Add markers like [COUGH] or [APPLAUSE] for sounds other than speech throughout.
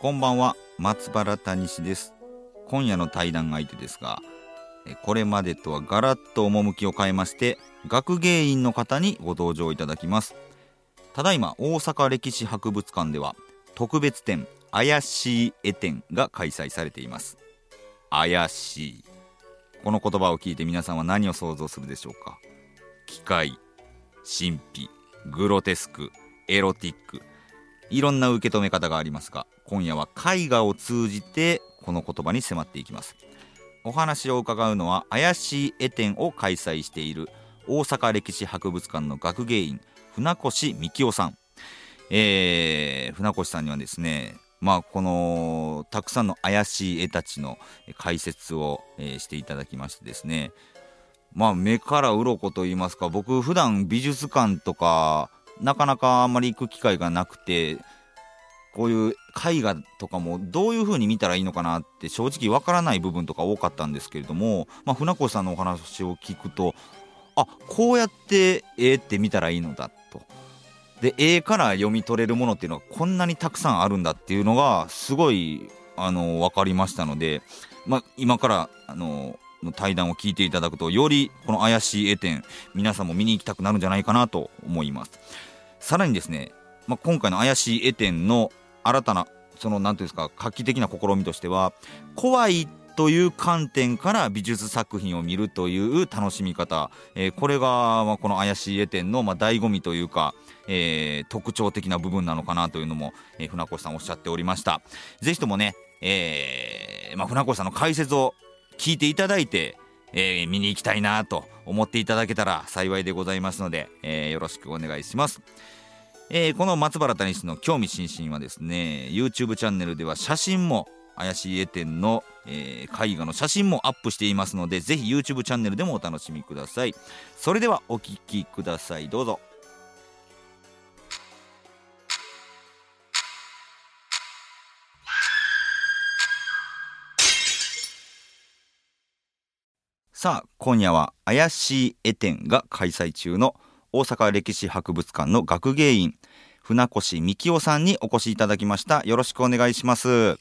こんばんは松原谷氏です。今夜の対談相手ですがこれまでとはガラッと趣を変えまして学芸員の方にご登場いただきます。ただいま大阪歴史博物館では特別展怪しい絵展が開催されています。怪しい。この言葉を聞いて皆さんは何を想像するでしょうか？機械神秘グロテスクエロティック。いろんな受け止め方がありますが今夜は絵画を通じてこの言葉に迫っていきます。お話を伺うのは怪しい絵展を開催している大阪歴史博物館の学芸員船越幹夫さん、えー、船越さんにはですねまあこのたくさんの怪しい絵たちの解説を、えー、していただきましてですねまあ目から鱗と言いますか僕普段美術館とかなかなかあんまり行く機会がなくてこういう絵画とかもどういう風に見たらいいのかなって正直わからない部分とか多かったんですけれども、まあ、船越さんのお話を聞くとあこうやって絵って見たらいいのだと。で絵から読み取れるものっていうのはこんなにたくさんあるんだっていうのがすごいあの分かりましたので、まあ、今からあの対談を聞いていただくとよりこの怪しい絵展皆さんも見に行きたくなるんじゃないかなと思いますさらにですね、まあ、今回の怪しい絵展の新たなその何ていうんですか画期的な試みとしては怖いという観点から美術作品を見るという楽しみ方、えー、これが、まあ、この怪しい絵展の、まあ、醍醐味というか、えー、特徴的な部分なのかなというのも、えー、船越さんおっしゃっておりました。ぜひともね、えーまあ、船越さんの解説を聞いていただいて、えー、見に行きたいなと思っていただけたら幸いでございますので、えー、よろしくお願いします。えー、この松原谷氏の興味津々はですね YouTube チャンネルでは写真も怪しい絵展の、えー、絵画の写真もアップしていますのでぜひ YouTube チャンネルでもお楽しみください。それではお聴きください。どうぞ。さあ今夜は怪しい絵展が開催中の大阪歴史博物館の学芸員船越幹夫さんにお越しいただきました。よろしくお願いします。よ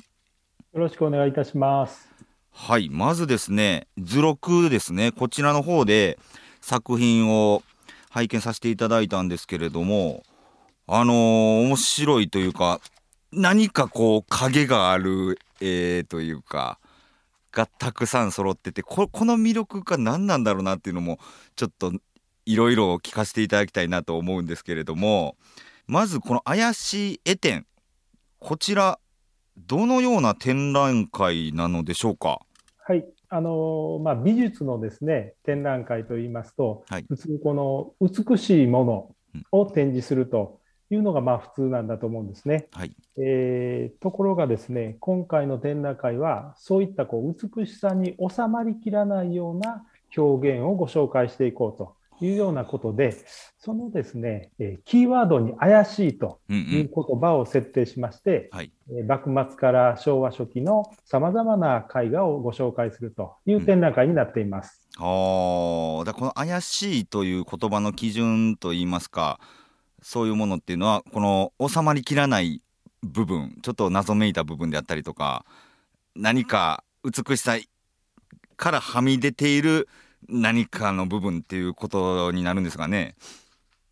ろしくお願いいたします。はいまずですね図録ですね。こちらの方で作品を拝見させていただいたんですけれどもあのー、面白いというか何かこう影がある絵というかがたくさん揃っててこの魅力が何なんだろうなっていうのもちょっといろいろ聞かせていただきたいなと思うんですけれどもまずこの怪しい絵展こちらどのような展覧会なのでしょうか？はい。あのまあ、美術のですね展覧会といいますと、はい、普通この美しいものを展示するというのがまあ普通なんだと思うんですね。はい、えー、ところがですね今回の展覧会はそういったこう美しさに収まりきらないような表現をご紹介していこうというようなことでそのですね、えキーワードに怪しいという言葉を設定しまして、うんうんはい、幕末から昭和初期のさまざまな絵画をご紹介するという展覧会になっています。うん、あだこの怪しいという言葉の基準といいますかそういうものっていうのはこの収まりきらない部分ちょっと謎めいた部分であったりとか何か美しさからはみ出ている何かの部分っていうことになるんですかね。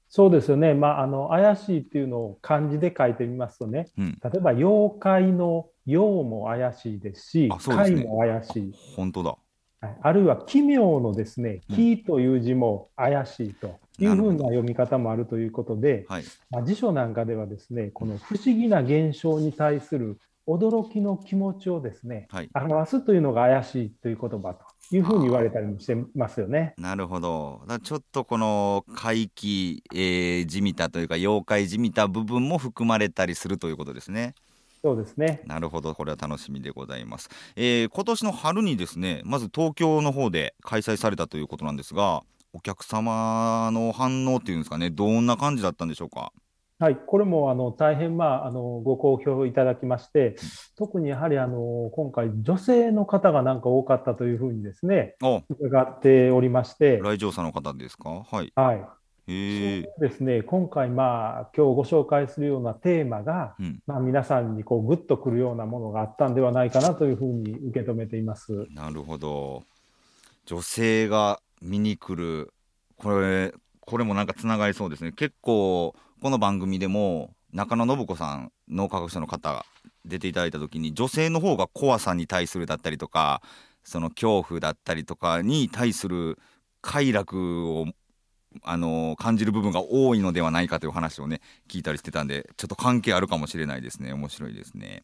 そうですよね、まあ、あの怪しいっていうのを漢字で書いてみますとね、うん、例えば妖怪の「妖」も怪しいですし「怪、ね、も怪しい。本当だ。あるいは奇妙のですね、奇という字も怪しいというふうな読み方もあるということで、はい、まあ、辞書なんかではですね、この不思議な現象に対する驚きの気持ちをですね、はい、表すというのが怪しいという言葉というふうに言われたりもしてますよね。なるほど。ちょっとこの怪奇、えー、じみたというか妖怪じみた部分も含まれたりするということですね。そうですね。なるほど、これは楽しみでございます。えー、今年の春にですね、まず東京の方で開催されたということなんですが、お客様の反応っていうんですかね、どんな感じだったんでしょうか？はい、これもあの大変、まあ、あのご好評いただきまして、特にやはりあの今回、女性の方がなんか多かったというふうにですね、伺っておりまして、来場者の方ですか、はい。はいへですね、今回、まあ、今日ご紹介するようなテーマが、うん、まあ、皆さんにこうグッとくるようなものがあったんではないかなというふうに受け止めています。なるほど。女性が見に来る、これ、これもなんかつながりそうですね。結構この番組でも中野信子さん脳科学者の方出ていただいた時に女性の方が怖さに対するだったりとかその恐怖だったりとかに対する快楽をあの感じる部分が多いのではないかという話をね聞いたりしてたんでちょっと関係あるかもしれないですね。面白いですね。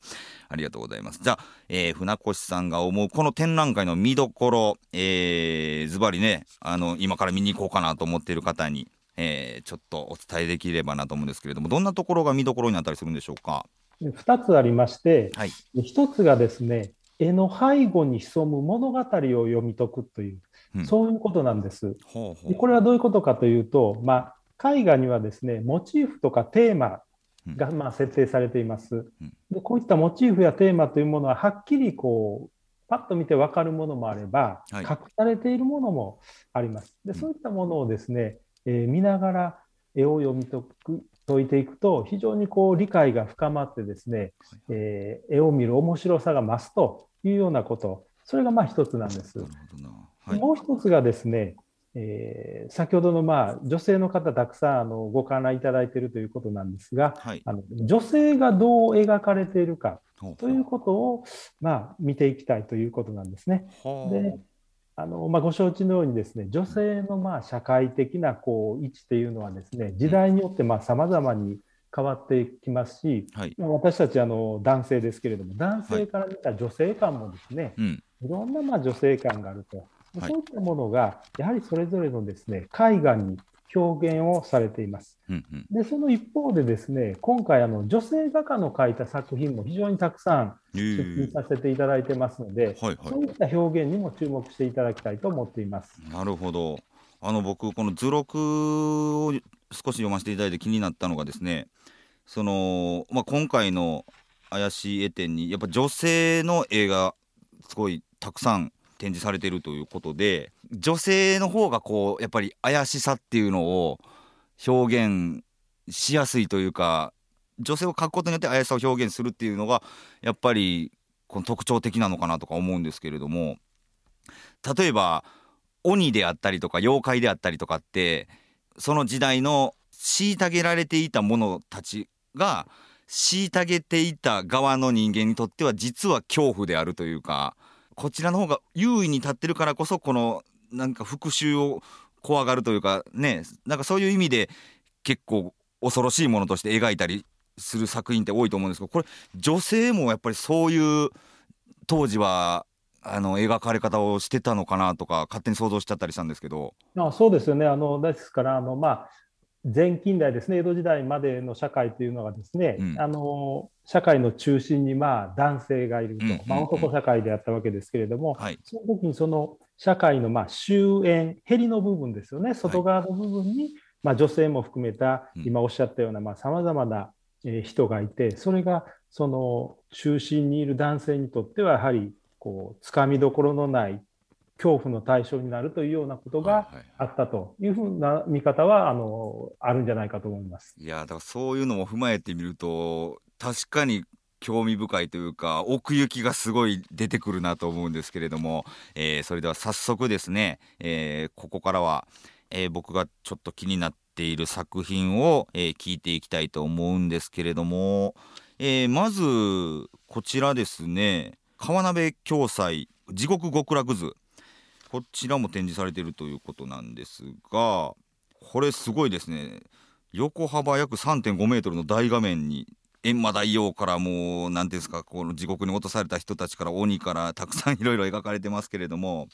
ありがとうございます。じゃあ、えー、船越さんが思うこの展覧会の見どころえー、ズバリねあの今から見に行こうかなと思っている方にえー、ちょっとお伝えできればなと思うんですけれども、どんなところが見どころになったりするんでしょうか？2つありまして、はい、1つがですね、絵の背後に潜む物語を読み解くという、うん、そういうことなんです。ほうほう。これはどういうことかというと、まあ、絵画にはですね、モチーフとかテーマがまあ設定されています、うん、で。こういったモチーフやテーマというものは、はっきりこうパッと見て分かるものもあれば、はい、隠されているものもあります。でそういったものをですね、えー、見ながら絵を読み解く解いていくと非常にこう理解が深まってですね、えー、絵を見る面白さが増すというようなことそれがまあ一つなんです。はい、もう一つがですね、えー、先ほどのまあ女性の方たくさんあのご観覧いただいているということなんですが、はい、あの女性がどう描かれているかということをまあ見ていきたいということなんですね。であのまあ、ご承知のようにですね女性のまあ社会的なこう位置っていうのはですね時代によってさまざまに変わってきますし、はい、私たちあの男性ですけれども男性から見た女性感もですね、はい、いろんなまあ女性感があると、そういったものがやはりそれぞれのですね絵画に表現をされています。うんうん、でその一方でですね今回あの女性画家の描いた作品も非常にたくさん出品させていただいてますので、はいはい、そういった表現にも注目していただきたいと思っています。なるほど。あの僕この図録を少し読ませていただいて気になったのがですねその、まあ、今回の怪しい絵展にやっぱ女性の絵がすごいたくさん展示されているということで女性の方がこうやっぱり怪しさっていうのを表現しやすいというか女性を描くことによって怪しさを表現するっていうのがやっぱりこの特徴的なのかなとか思うんですけれども例えば鬼であったりとか妖怪であったりとかってその時代の虐げられていた者たちが虐げていた側の人間にとっては実は恐怖であるというかこちらの方が優位に立ってるからこそこのなんか復讐を怖がるというかねなんかそういう意味で結構恐ろしいものとして描いたりする作品って多いと思うんですけどこれ女性もやっぱりそういう当時はあの描かれ方をしてたのかなとか勝手に想像しちゃったりしたんですけど。あそうですよねあのですからあの、まあ、前近代ですね江戸時代までの社会というのがですね、うん、あの社会の中心にまあ男性がいると、まあ、男社会であったわけですけれども、はい、その時にその社会のまあ終焉へりの部分ですよね。外側の部分に、まあ、女性も含めた今おっしゃったようなさまざ、まな人がいてそれがその中心にいる男性にとってはやはりこうつかみどころのない恐怖の対象になるというようなことがあったというふうな見方はあのあるんじゃないかと思います。いやだからそういうのも踏まえてみると確かに興味深いというか奥行きがすごい出てくるなと思うんですけれども、えー、それでは早速ですね、えー、ここからは、えー、僕がちょっと気になっている作品を、え聞いていきたいと思うんですけれども、えまずこちらですね。川鍋共済地獄極楽図こちらも展示されているということなんですがこれすごいですね。横幅約3.5メートルの大画面に閻魔大王からもう何ていうんですかこの地獄に落とされた人たちから鬼からたくさんいろいろ描かれてますけれども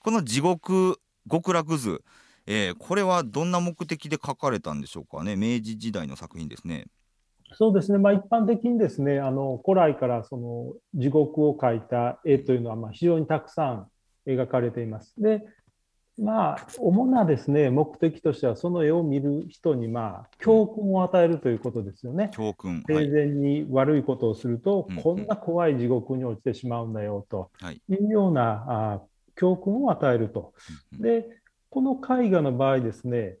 この地獄極楽図、えー、これはどんな目的で描かれたんでしょうかね。明治時代の作品ですね。そうですね、まあ、一般的にですねあの古来からその地獄を描いた絵というのはまあ非常にたくさん描かれています。でまあ、主なですね目的としては、その絵を見る人に、まあ、教訓を与えるということですよね。教訓生前に悪いことをすると、はい、こんな怖い地獄に落ちてしまうんだよというような、はい、あ教訓を与えると。で、この絵画の場合ですね、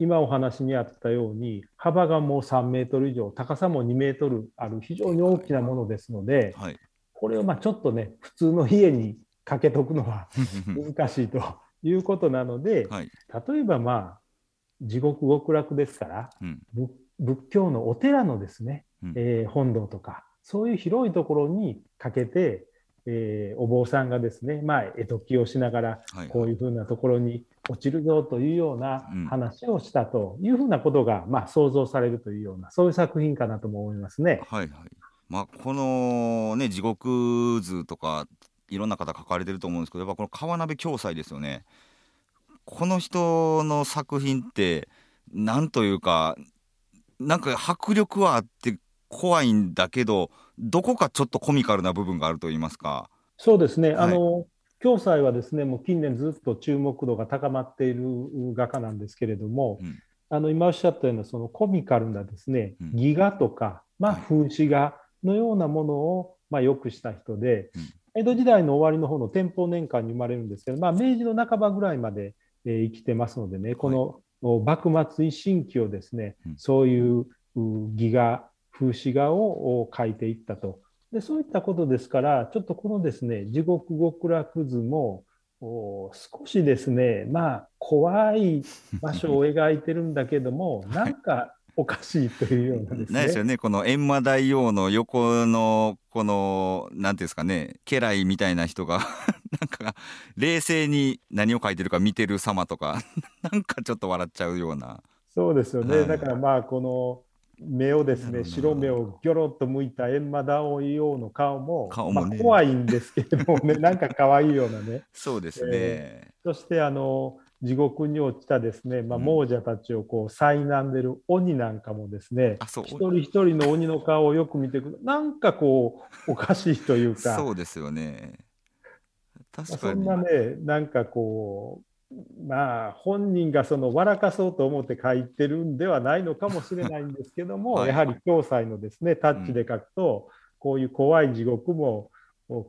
今お話にあったように、幅がもう3メートル以上、高さも2メートルある非常に大きなものですので、はい、これをまあちょっとね、普通の家にかけとくのは難しいと。いうことなので、はい、例えばまあ地獄極楽ですから、うん、仏教のお寺のですね、うん、えー、本堂とかそういう広いところにかけて、えー、お坊さんがですね、まあ、絵解きをしながら、こういうふうなところに落ちるぞというような話をしたというふうなことが、まあ、想像されるというようなそういう作品かなとも思いますね。はいはい。まあ、この、ね、地獄図とかいろんな方書かれてると思うんですけどやっぱこの川鍋暁斎ですよね。この人の作品ってなんというかなんか迫力はあって怖いんだけどどこかちょっとコミカルな部分があると言いますか。そうですね、はい、あの暁斎はですねもう近年ずっと注目度が高まっている画家なんですけれども、うん、あの今おっしゃったようなそのコミカルなですね、うん、戯画とか、まあ、風刺画のようなものを、まあ、よくした人で、江戸時代の終わりの方の天保年間に生まれるんですけど、まあ、明治の半ばぐらいまで、えー、生きてますのでね、この、幕末維新期をですね、そういう戯画、風刺画を描いていったと。でそういったことですから、ちょっとこのですね、地獄極楽図も、少しですね、まあ、怖い場所を描いてるんだけども、[LAUGHS] なんかおかしいというようなですね。ないですよね、この閻魔大王の横の、この、なんていうんですかね、家来みたいな人が [LAUGHS] なんか、冷静に何を書いてるか見てる様とか、[LAUGHS] なんかちょっと笑っちゃうような。そうですよね、はい、だからまあ、この、目をですね、白目をぎょろっと向いた閻魔大王の顔も顔も、ね、まあ、怖いんですけれどもね、なんか可愛いようなね。[LAUGHS] そうですね。えー、そしてあの地獄に落ちたですね、まあ、亡者たちをこう災難でる鬼なんかもですね、一人一人の鬼の顔をよく見ていくなんかこうおかしいというか。そうですよね。確かに。そんなねなんかこうまあ本人がその笑かそうと思って書いてるんではないのかもしれないんですけども、[LAUGHS] はい、やはり共済のですねタッチで書くと、うん、こういう怖い地獄も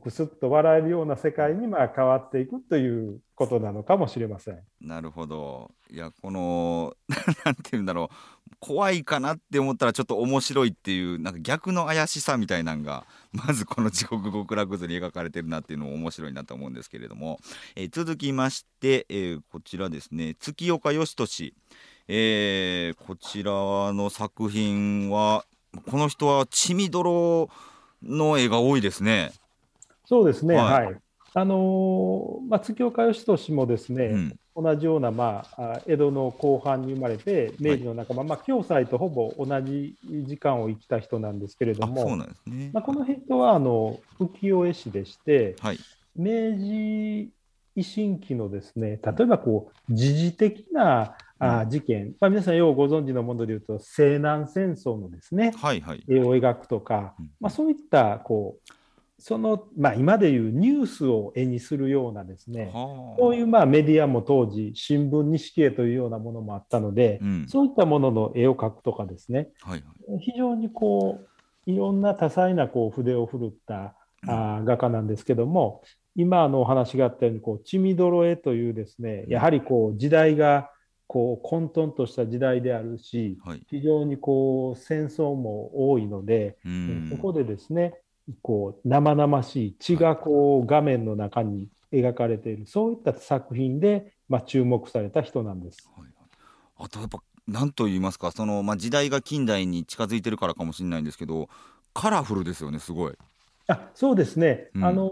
くすっと笑えるような世界にまあ変わっていくということなのかもしれません。なるほど。いやこの [LAUGHS] なんて言うんだろう怖いかなって思ったらちょっと面白いっていうなんか逆の怪しさみたいなんが [LAUGHS] まずこの地獄極楽図に描かれてるなっていうのも面白いなと思うんですけれども、えー、続きまして、えー、こちらですね月岡義俊、えー、こちらの作品はこの人は血みどろの絵が多いですね。そうですね、はい、はい、あのまあ、月岡義俊もですね、うん、同じような、まあ、江戸の後半に生まれて、明治の仲間、はい、まあ、京斎とほぼ同じ時間を生きた人なんですけれども、そうなんですね。まあ、この人はあの浮世絵師でして、はい、明治維新期のですね、例えばこう時事的なあ事件、まあ、皆さんようご存知のものでいうと西南戦争のですね、はいはい、絵を描くとか、まあ、そういったこうその、まあ、今でいうニュースを絵にするようなですね、こういうまあメディアも当時、新聞錦絵というようなものもあったので、うん、そういったものの絵を描くとかですね、はいはい、非常にこういろんな多彩なこう筆を振るった、あ画家なんですけども、今あのお話があったようにこう血みどろ絵というですね、やはりこう時代がこう混沌とした時代であるし、はい、非常にこう戦争も多いので、うん、そこでですねこう生々しい血がこう画面の中に描かれている、そういった作品で、まあ、注目された人なんです。はい、あとやっぱ何と言いますかその、まあ、時代が近代に近づいてるからかもしれないんですけどカラフルですよねすごい。あそうですね、うん、あの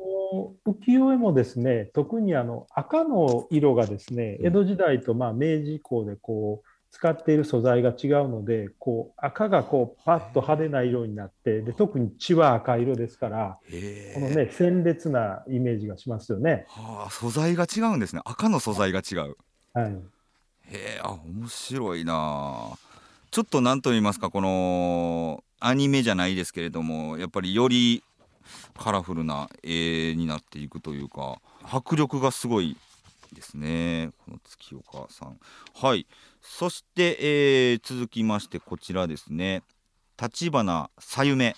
浮世絵もですね特にあの赤の色がですね江戸時代とまあ明治以降でこう使っている素材が違うのでこう赤がこうパッと派手な色になってで特に血は赤色ですからこのね鮮烈なイメージがしますよね。はあ素材が違うんですね。赤の素材が違う。はい、へえあ面白いなちょっと何と言いますかこのアニメじゃないですけれどもやっぱりよりカラフルな絵になっていくというか迫力がすごいですねこの月岡さん。はいそして、えー、続きましてこちらですね。立花さゆめ。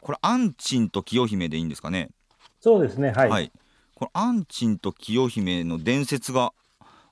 これアンチンと清姫でいいんですかね？そうですねはい、はい、これアンチンと清姫の伝説が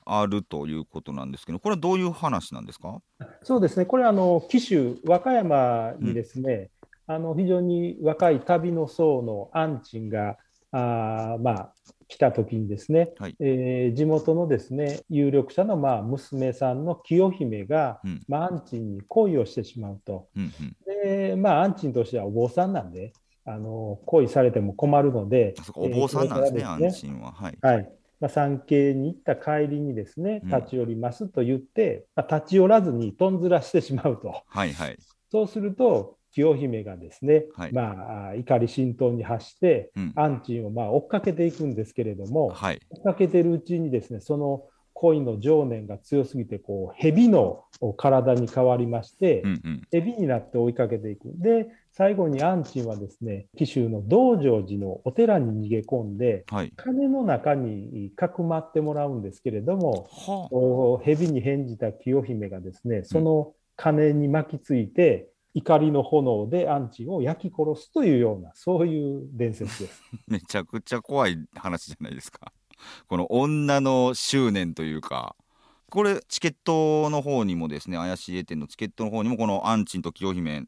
あるということなんですけどこれはどういう話なんですか？そうですね。これあの紀州和歌山にですね、うん、あの非常に若い旅の僧のアンチンがあまあ来た時にですね、はい、えー、地元のですね有力者のまあ娘さんの清姫が、うん、まあ、アンチンに恋をしてしまうと、うんうん、でまあ、アンチンとしてはお坊さんなんであの恋されても困るので、お坊さんなんですね、えー、アンチンは。はい、はい。まあ、産経に行った帰りにですね立ち寄りますと言って、うん、まあ、立ち寄らずにとんずらしてしまうと。はいはい、そうすると清姫がですね、はい、まあ、怒り心頭に発して、うん、アンチンをまあ追っかけていくんですけれども、はい、追っかけてるうちにですねその恋の情念が強すぎてこう蛇の体に変わりまして、うんうん、蛇になって追いかけていく。で最後にアンチンはですね紀州の道成寺のお寺に逃げ込んで、はい、鐘の中にかくまってもらうんですけれども、はあ、蛇に返じた清姫がですねその鐘に巻きついて、怒りの炎でアンチを焼き殺すというようなそういう伝説です。[LAUGHS] めちゃくちゃ怖い話じゃないですか。[LAUGHS] この女の執念というか。これチケットの方にもですね怪しい絵店のチケットの方にもこのアンチンと清姫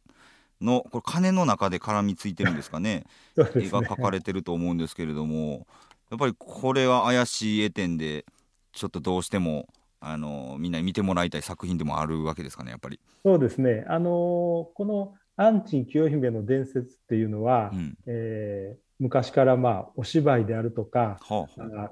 のこれ鐘の中で絡みついてるんですかね。[LAUGHS] ね、絵が描かれてると思うんですけれども。やっぱりこれは怪しい絵店でちょっとどうしてもあのみんなに見てもらいたい作品でもあるわけですかねやっぱり。そうですね。あのこのアンチン清姫の伝説っていうのは、うん、えー、昔からまあお芝居であるとか、は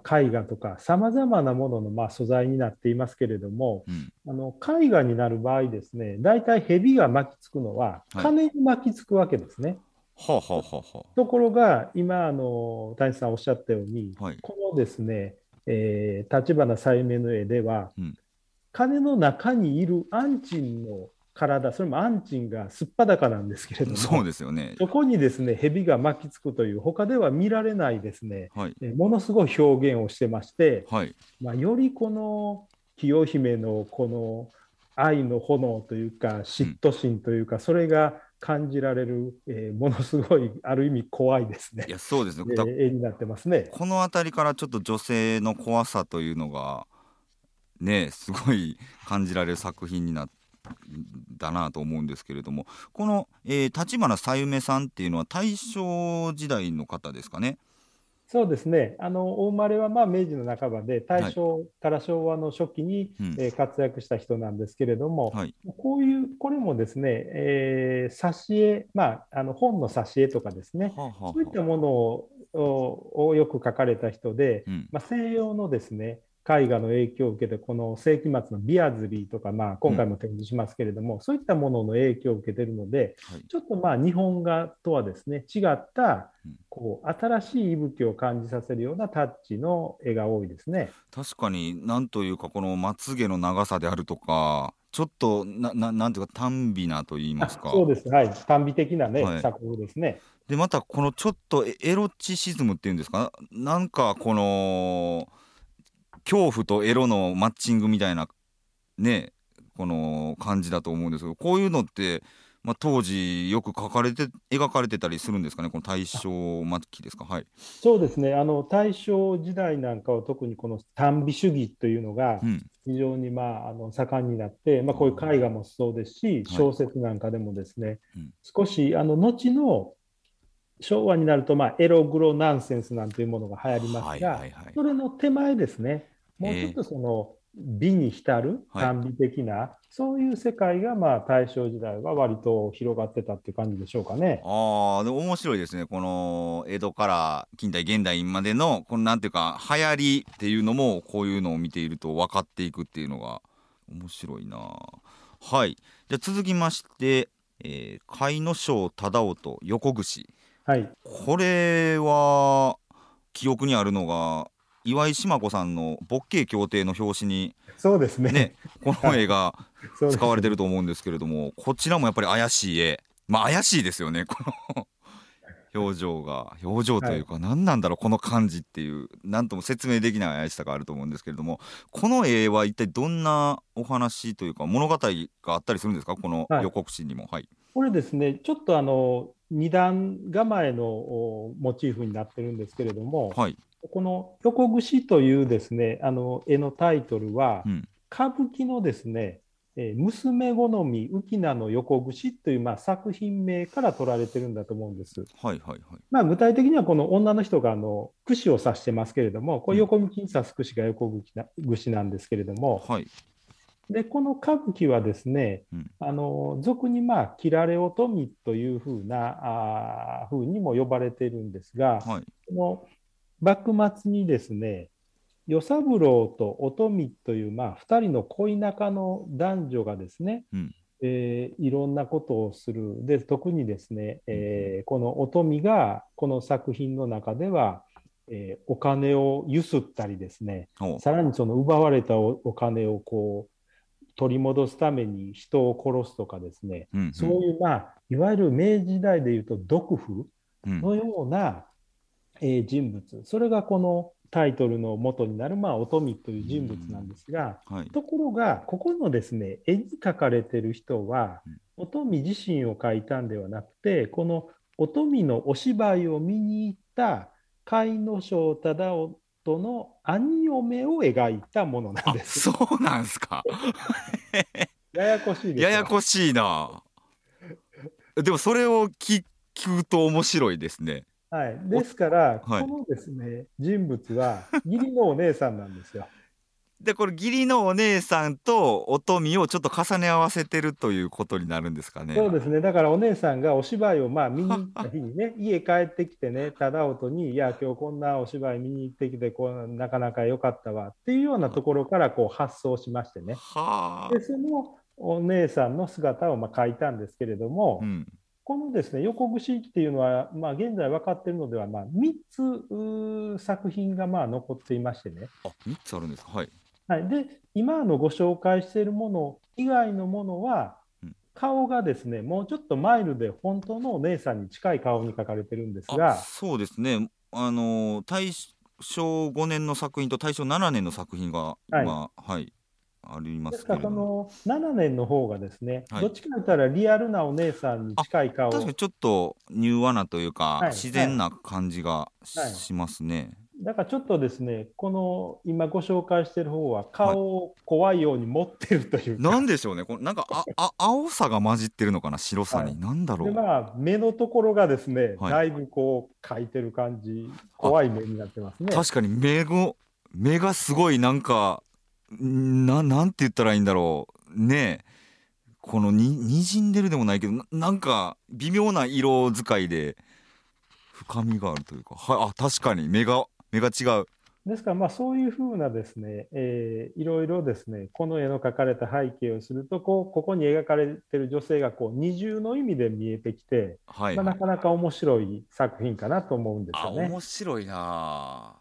あ、絵画とかさまざまなもののまあ素材になっていますけれども、うん、あの絵画になる場合ですね大体蛇が巻きつくのは金に巻きつくわけですね。はあはあはあ、ところが今あの谷さんおっしゃったように、はい、このですねえー、立花さゆめの絵では、うん、金の中にいるアンチンの体それもアンチンがすっぱだかなんですけれどもそうですよね。そこにですね蛇が巻きつくという他では見られないですね、はい、えものすごい表現をしてまして、はい、まあ、よりこの清姫のこの愛の炎というか嫉妬心というか、うん、それが感じられる、えー、ものすごい [LAUGHS] ある意味怖いですね。いやそうですね、えー、絵になってますね。この辺りからちょっと女性の怖さというのがねすごい感じられる作品になだなと思うんですけれどもこの、えー、立花さゆめさんっていうのは大正時代の方ですかね。そうですね。あのお生まれはまあ明治の半ばで大正から昭和の初期に、はい、えー、活躍した人なんですけれども、はい、こういうこれもですね、えー、挿絵、まあ、あの本の挿絵とかですね、はあはあ、そういったものををよく書かれた人で、うん、まあ、西洋のですね絵画の影響を受けてこの世紀末のビアズリーとか、まあ、今回も展示しますけれども、うん、そういったものの影響を受けているので、はい、ちょっとまあ日本画とはですね違ったこう新しい息吹を感じさせるようなタッチの絵が多いですね。確かになんというかこのまつげの長さであるとかちょっとなななんていうか短美なと言いますか。そうです。はい。短美的なね、はい、作風ですね。でまたこのちょっとエロチシズムっていうんですか？なんかこの恐怖とエロのマッチングみたいなねこの感じだと思うんですけどこういうのって、まあ、当時よく描かれて描かれてたりするんですかねこの大正末期ですか？はい。そうですね。あの大正時代なんかは特にこの短美主義というのが非常に、まあ、あの盛んになって、まあ、こういう絵画もそうですし小説なんかでもですね、はいうん、少しあの後の昭和になると、まあ、エログロナンセンスなんていうものが流行りますが、はいはいはい、それの手前ですね、もうちょっとその美に浸る短美的な、はい、そういう世界がまあ大正時代は割と広がってたっていう感じでしょうかね。ああ面白いですねこの江戸から近代現代までのこのなんていうか流行りっていうのもこういうのを見ていると分かっていくっていうのが面白いな。はいじゃ続きまして、えー、甲斐野省忠夫と横串。はい、これは記憶にあるのが岩井島子さんの「ボッケー協定」の表紙にそうですね、ね、この絵が [LAUGHS] 使われてると思うんですけれども、こちらもやっぱり怪しい絵。まあ怪しいですよねこの表情が表情というか、何なんだろうこの感じっていう何とも説明できない怪しさがあると思うんですけれどもこの絵は一体どんなお話というか物語があったりするんですか？この予告誌にも。はい、これですねちょっとあの二段構えのモチーフになってるんですけれども、はい、この「横串」というですねあの絵のタイトルは、うん、歌舞伎のですねえー、娘好み浮名の横串という、まあ、作品名から取られてるんだと思うんです。はいはいはい。まあ、具体的にはこの女の人があの串を刺してますけれども、これ横向きに刺す串が横串なんですけれども、はい、でこの歌舞伎はですね、うん、あの俗にまあ切られ乙女というふうなあ風にも呼ばれているんですが、はい、この幕末にですね、与三郎と乙女という、まあ、2人の恋仲の男女がですね、うん、えー、いろんなことをする。で特にですね、えー、この乙女がこの作品の中では、えー、お金をゆすったりですねさらにその奪われたお金をこう取り戻すために人を殺すとかですね、うんうん、そういう、まあ、いわゆる明治時代でいうと毒婦のような、うん、えー、人物。それがこのタイトルの元になる、まあ、乙女という人物なんですが、はい、ところが、ここのですね、絵に描かれてる人は、乙女自身を描いたんではなくて、この乙女のお芝居を見に行った甲斐野庄忠夫の兄嫁を描いたものなんです。そうなんですか。[LAUGHS] ややこしいややこしいな。でもそれを聞くと面白いですね。はい、ですから、はい、このですね人物は義理のお姉さんなんですよ。[LAUGHS] でこれ義理のお姉さんと乙女をちょっと重ね合わせてるということになるんですかね。そうですねだからお姉さんがお芝居をまあ見に行った日にね [LAUGHS] 家帰ってきてね忠夫に「いや今日こんなお芝居見に行ってきてこうなかなか良かったわ」っていうようなところからこう発想しましてね。でそのお姉さんの姿をまあ描いたんですけれども、うん、このですね横串っていうのは、まあ、現在分かっているのでは、まあ、3つ作品がまあ残っていましてね。あ3つあるんですはい、はい、で今のご紹介しているもの以外のものは、顔がですねもうちょっとマイルで本当のお姉さんに近い顔に描かれてるんですがそうですね。あの大正5年の作品と大正7年の作品が今、はい、はいありますですからこの7年の方がですね、はい、どっちかといったらリアルなお姉さんに近い顔確かにちょっと柔和なというか、はい、自然な感じがしますね。だからちょっとですね、この今ご紹介している方は顔を怖いように持ってるというか、なんでしょうね、こなんかああ青さが混じってるのかな、白さに、はい、なんだろう。でまあ、目のところがですね、はい、だいぶこう描いてる感じ、怖い目になってますね。確かに目が目がすごいなんかななんて言ったらいいんだろう。ねえ。このににじんでるでもないけどなんか微妙な色使いで深みがあるというか。はあ確かに。目が目が違う。ですからまあそういうふうなですね、えー、いろいろですねこの絵の描かれた背景をするとこうここに描かれてる女性がこう二重の意味で見えてきて、はい、まあ、なかなか面白い作品かなと思うんですよね。面白いな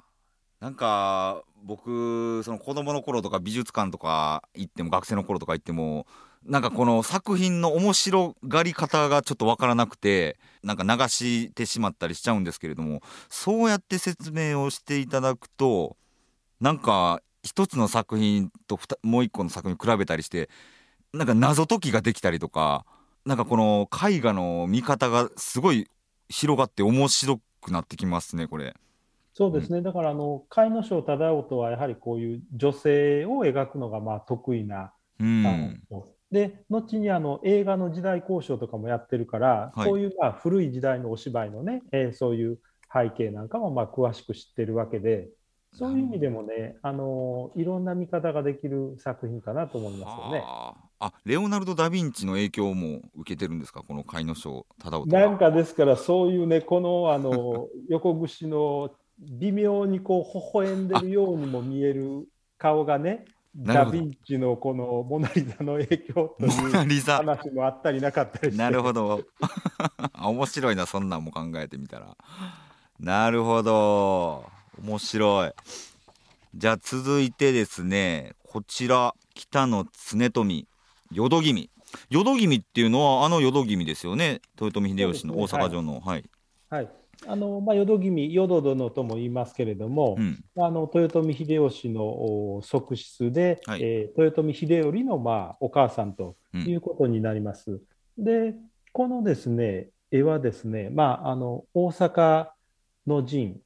なんか僕その子供の頃とか美術館とか行っても学生の頃とか行ってもなんかこの作品の面白がり方がちょっと分からなくてなんか流してしまったりしちゃうんですけれどもそうやって説明をしていただくとなんか一つの作品ともう一個の作品を比べたりしてなんか謎解きができたりとかなんかこの絵画の見方がすごい広がって面白くなってきますねこれ。そうですね、だからあの甲斐野庄忠夫とはやはりこういう女性を描くのがまあ得意な、うん、で後にあの映画の時代交渉とかもやってるから、はい、こういうまあ古い時代のお芝居のね、えー、そういう背景なんかもまあ詳しく知ってるわけでそういう意味でもね、あのいろんな見方ができる作品かなと思いますよね。あ。レオナルド・ダ・ヴィンチの影響も受けてるんですか、この甲斐野庄忠夫なんかですから、そういうね、このあの横串の微妙にこう微笑んでるようにも見える顔がね、ダ・ヴィンチのこのモナ・リザの影響という話もあったりなかったりして。なるほど。[LAUGHS] 面白いな、そんなんも考えてみたら。なるほど。面白い。じゃあ続いてですね、こちら、北野常富、淀君。淀君っていうのはあの淀君ですよね豊臣秀吉の大阪城の、ね、はい、はい、あのまあ、淀君、淀殿とも言いますけれども、うん、あの豊臣秀吉の側室で、はい、えー、豊臣秀頼の、まあ、お母さんということになります。うん、で、このですね絵はですね、まあ、あの大阪の陣、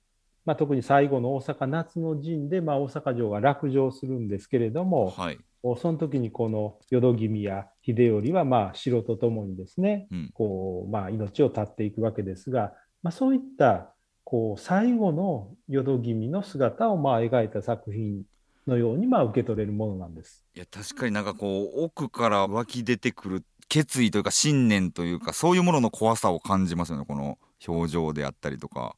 まあ、特に最後の大阪夏の陣で、まあ、大阪城が落城するんですけれども、はい、その時にこの淀君や秀頼はまあ城とともにですね、うん、こうまあ、命を絶っていくわけですが、まあ、そういったこう最後の淀君の姿をまあ描いた作品のようにまあ受け取れるものなんです。いや確かになんかこう奥から湧き出てくる決意というか信念というかそういうものの怖さを感じますよねこの表情であったりとか。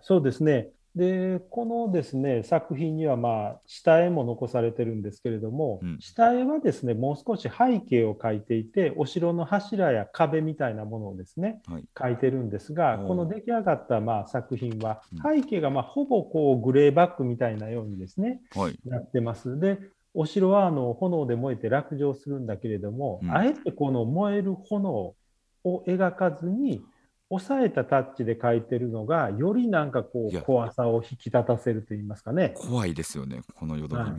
そうですねでこのですね作品にはまあ下絵も残されてるんですけれども、うん、下絵はですねもう少し背景を描いていてお城の柱や壁みたいなものをですね、はい、描いてるんですがこの出来上がったまあ作品は背景がまあほぼこうグレーバックみたいなようにですね、はい、なってます。でお城はあの炎で燃えて落城するんだけれども、うん、あえてこの燃える炎を描かずに抑えたタッチで描いてるのがよりなんかこう怖さを引き立たせると言いますかね。怖いですよねこの淀君、は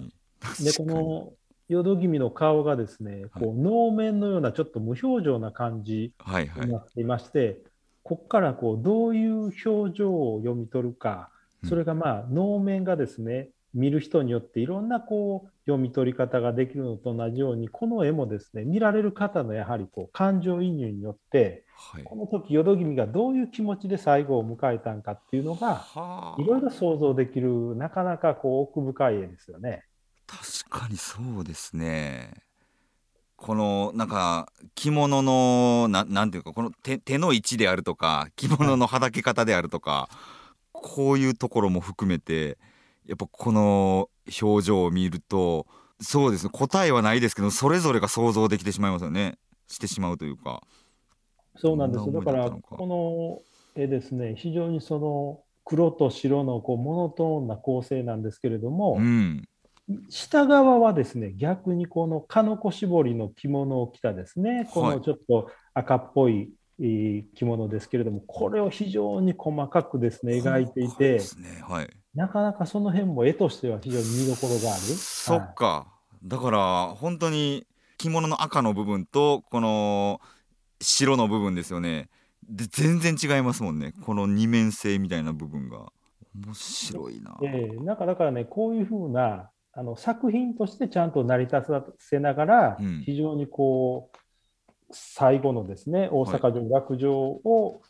い、でこの淀君の顔がですね、こう能面のようなちょっと無表情な感じになっていまして、はいはい、ここからこうどういう表情を読み取るか、それがまあ能面がですね見る人によっていろんなこう読み取り方ができるのと同じようにこの絵もですね見られる方のやはりこう感情移入によって、はい、この時淀君がどういう気持ちで最後を迎えたんかっていうのがいろいろ想像できるなかなかこう奥深い絵ですよね。確かにそうですね。このなんか着物のななんていうかこの手手の位置であるとか着物のはだけ方であるとか、こういうところも含めてやっぱこの表情を見るとそうですね答えはないですけどそれぞれが想像できてしまいますよね。してしまうというか。そうなんですだか。らこの絵ですね非常にその黒と白のこうモノトーンな構成なんですけれども、うん、下側はですね逆にこの鹿の子絞りの着物を着たですねこのちょっと赤っぽい着物ですけれども、これを非常に細かくですね描いていて、ねはい、なかなかその辺も絵としては非常に見どころがある。そっか、はい、だから本当に着物の赤の部分とこの白の部分ですよね。で全然違いますもんね。この二面性みたいな部分が。面白いな。えー、なんかだからねこういうふうなあの作品としてちゃんと成り立たせながら、うん、非常にこう最後のですね大阪城落城を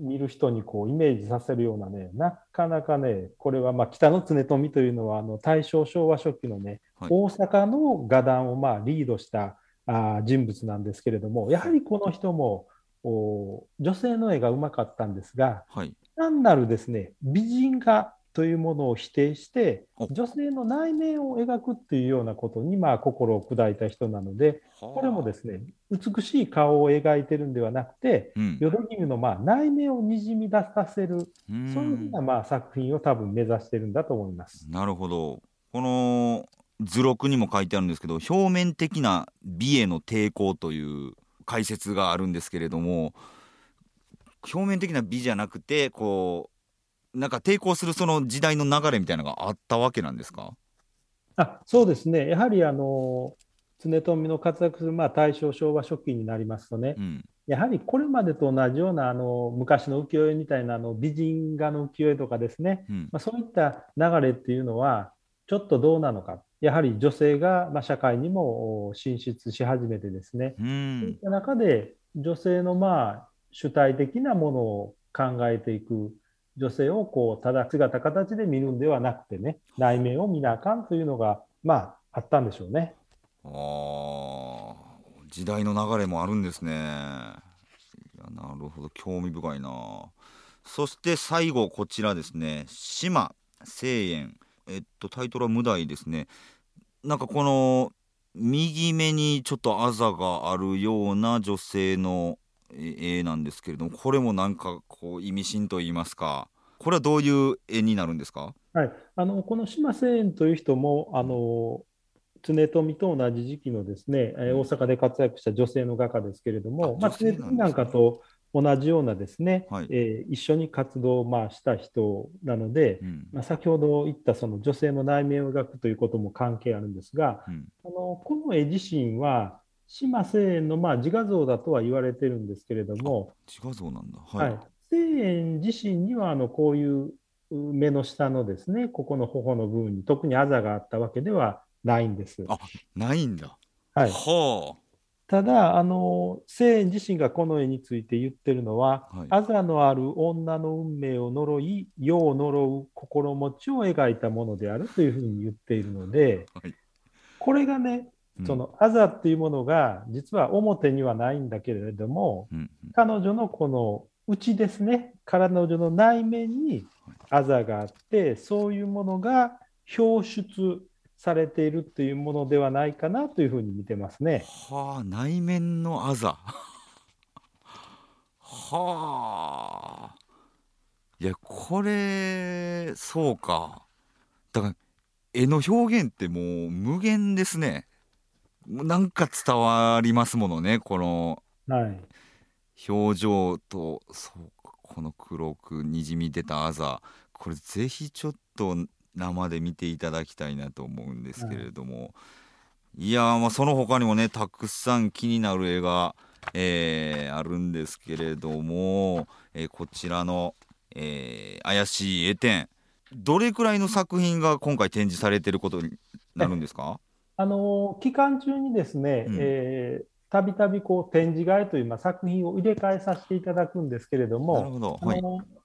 見る人にこうイメージさせるようなね、なかなかね、これはまあ北の常富というのはあの大正昭和初期のね、はい、大阪の画壇をまあリードしたあ人物なんですけれども、やはりこの人もお女性の絵がうまかったんですが、はい、単なるですね美人画というものを否定して女性の内面を描くっていうようなことにまあ心を砕いた人なのでこれもですね美しい顔を描いてるんではなくて、うん、淀君のまあ内面をにじみ出させるそういうふうなまあ作品を多分目指してるんだと思います。なるほど。この図録にも書いてあるんですけど表面的な美への抵抗という解説があるんですけれども表面的な美じゃなくてこうなんか抵抗するその時代の流れみたいなのがあったわけなんですか？あそうですね、やはりあの常富の活躍する、まあ、大正、昭和初期になりますとね、うん、やはりこれまでと同じようなあの昔の浮世絵みたいなあの美人画の浮世絵とかですね、うん、まあ、そういった流れっていうのは、ちょっとどうなのか、やはり女性が、まあ、社会にも進出し始めてですね、うん、そういった中で女性のまあ主体的なものを考えていく。女性をこうただ姿形で見るんではなくてね内面を見なあかんというのがまああったんでしょうね。あ時代の流れもあるんですね。いやなるほど興味深いな。そして最後こちらですね島聖円えっとタイトルは無題ですね。なんかこの右目にちょっとあざがあるような女性の絵なんですけれどもこれもなんかこう意味深と言いますかこれはどういう絵になるんですか、はい、あのこの島千円という人もあの常富と同じ時期のですね、大阪で活躍した女性の画家ですけれども、まあ、常富なんかと同じようなですね、はい、えー、一緒に活動をまあした人なので、うん、まあ、先ほど言ったその女性の内面を描くということも関係あるんですが、うん、あのこの絵自身は島清園のまあ自画像だとは言われてるんですけれども自画像なんだ、はい、はい、清園自身にはあのこういう目の下のですねここの頬の部分に特にあざがあったわけではないんです。あないんだ。はい、はあ。ただ、あの、聖園自身がこの絵について言ってるのは、はい、あざのある女の運命を呪い、世を呪う心持ちを描いたものであるというふうに言っているので、はい、これがね、そのあざっていうものが実は表にはないんだけれども、うん、彼女のこの内ですね、彼女の内面にあざがあって、そういうものが表出されているというものではないかなというふうに見てますね。はあ、内面のあざ。[LAUGHS] はあ。いや、これ、そうか。だから、絵の表現ってもう無限ですね。なんか伝わりますものね、この。はい。表情と、そうか、この黒くにじみ出たあざ。これ、ぜひちょっと生で見ていただきたいなと思うんですけれども、はい、いやまあその他にもねたくさん気になる絵が、えー、あるんですけれども、えー、こちらの、えー、怪しい絵展どれくらいの作品が今回展示されてることになるんですか？あの期間中にですね、うん、えーたびたびこう展示会という、まあ、作品を入れ替えさせていただくんですけれども、はい、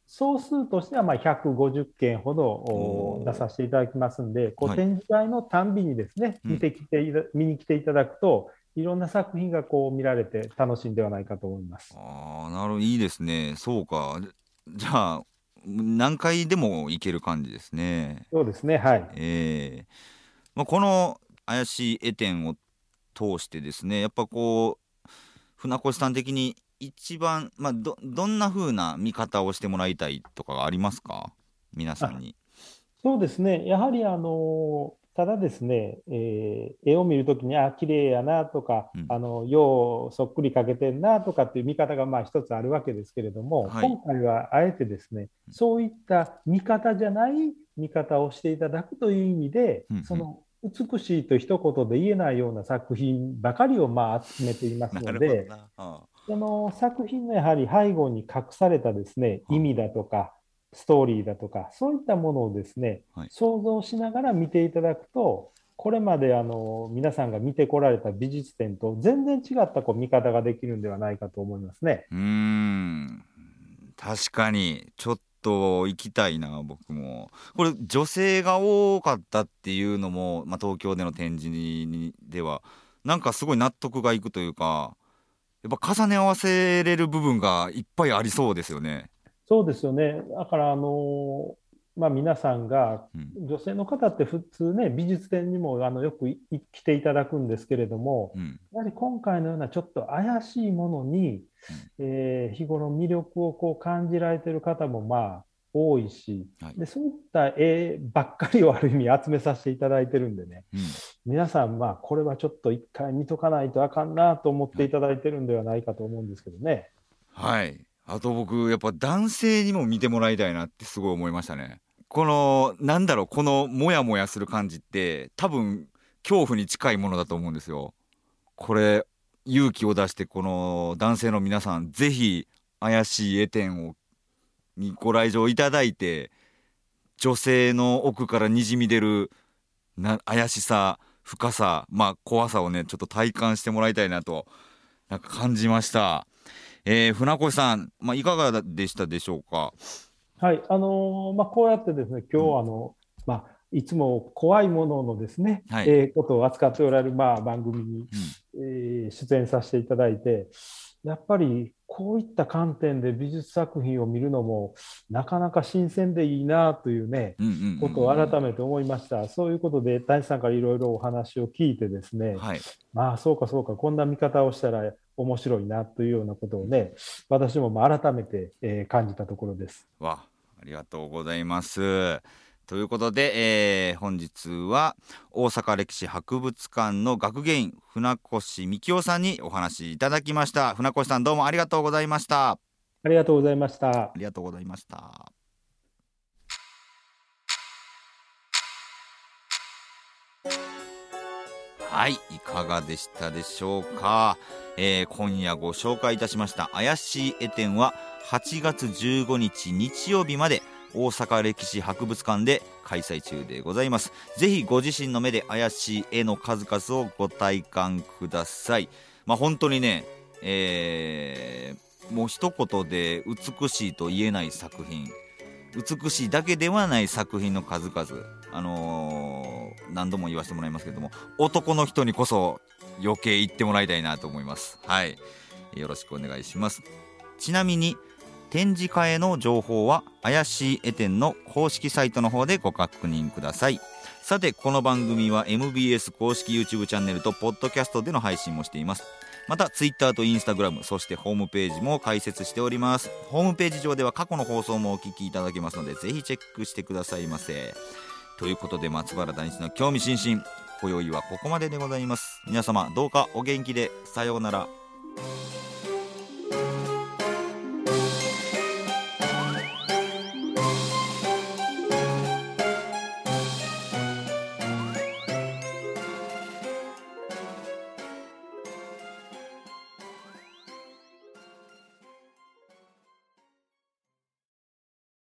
総数としてはまあ150件ほど出させていただきますんで、こう展示会のたんびにですね、見てきて、見に来ていただくと、いろんな作品がこう見られて楽しいんではないかと思います。ああ、なるほど、いいですね。そうか。じゃあ、何回でも行ける感じですね。そうですね、はい。ええー、まあ、この怪しい絵展を通してですね、やっぱこう、船越さん的に一番、まあ、どどんなふうな見方をしてもらいたいとかありますか？皆さんに。そうですね、やはりあのただですね、えー、絵を見るときに、あ、綺麗やなとか、うん、あの、ようそっくり描けてんなとかっていう見方がまあ一つあるわけですけれども、はい、今回はあえてですね、そういった見方じゃない見方をしていただくという意味で、うんうん、その美しいと一言で言えないような作品ばかりをまあ集めていますので、その作品のやはり背後に隠されたですね、意味だとか、ストーリーだとか、そういったものをですね、はい、想像しながら見ていただくと、これまであの皆さんが見てこられた美術展と全然違ったこう見方ができるんではないかと思いますね。うん。確かにちょっと行きたいな僕もこれ女性が多かったっていうのも、まあ、東京での展示にではなんかすごい納得がいくというかやっぱ重ね合わせれる部分がいっぱいありそうですよね。そうですよね。だからあのまあ、皆さんが、女性の方って普通ね、美術展にもあのよく来ていただくんですけれども、うん、やはり今回のようなちょっと怪しいものに、うん、えー、日頃魅力をこう感じられてる方もまあ多いし、はい、でそういった絵ばっかりをある意味集めさせていただいてるんでね、うん、皆さん、まあ、これはちょっと一回見とかないとあかんなと思っていただいてるんではないかと思うんですけどね。はい。あと僕、やっぱ男性にも見てもらいたいなってすごい思いましたね。この、なんだろう、このモヤモヤする感じって、多分、恐怖に近いものだと思うんですよ。これ、勇気を出して、この男性の皆さん、ぜひ、怪しい絵展をにご来場いただいて女性の奥からにじみ出るな怪しさ深さまあ怖さをねちょっと体感してもらいたいなとなんか感じました、えー、船越さん、まあ、いかがでしたでしょうか？はいあのー、まあ、こうやってですね今日、うん、あのまあいつも怖いもののですね、はい、えー、ことを扱っておられる、まあ、番組に、出演させていただいてやっぱりこういった観点で美術作品を見るのもなかなか新鮮でいいなというね、ことを改めて思いました。そういうことで、大地さんからいろいろお話を聞いてですね、はい、まあそうかそうか、こんな見方をしたら面白いなというようなことをね、私もま改めて、えー、感じたところです。わありがとうございます。ということで、えー、本日は大阪歴史博物館の学芸員船越幹夫さんにお話いただきました。船越さんどうもありがとうございました。ありがとうございました。ありがとうございました。はいいかがでしたでしょうか、えー、今夜ご紹介いたしました怪しい絵展は8月15日日曜日まで大阪歴史博物館で開催中でございます。ぜひご自身の目で怪しい絵の数々をご体感ください。まあ本当にねえー、もう一言で美しいと言えない作品美しいだけではない作品の数々あのー、何度も言わせてもらいますけども男の人にこそ余計言ってもらいたいなと思います。はい。よろしくお願いします。ちなみに展示会の情報は怪しい絵展の公式サイトの方でご確認ください。さてこの番組は MBS 公式 YouTube チャンネルとポッドキャストでの配信もしています。また Twitter と Instagram そしてホームページも開設しております。ホームページ上では過去の放送もお聞きいただけますのでぜひチェックしてくださいませ。ということで松原大地の興味津々。今宵はここまででございます。皆様どうかお元気で。さようなら。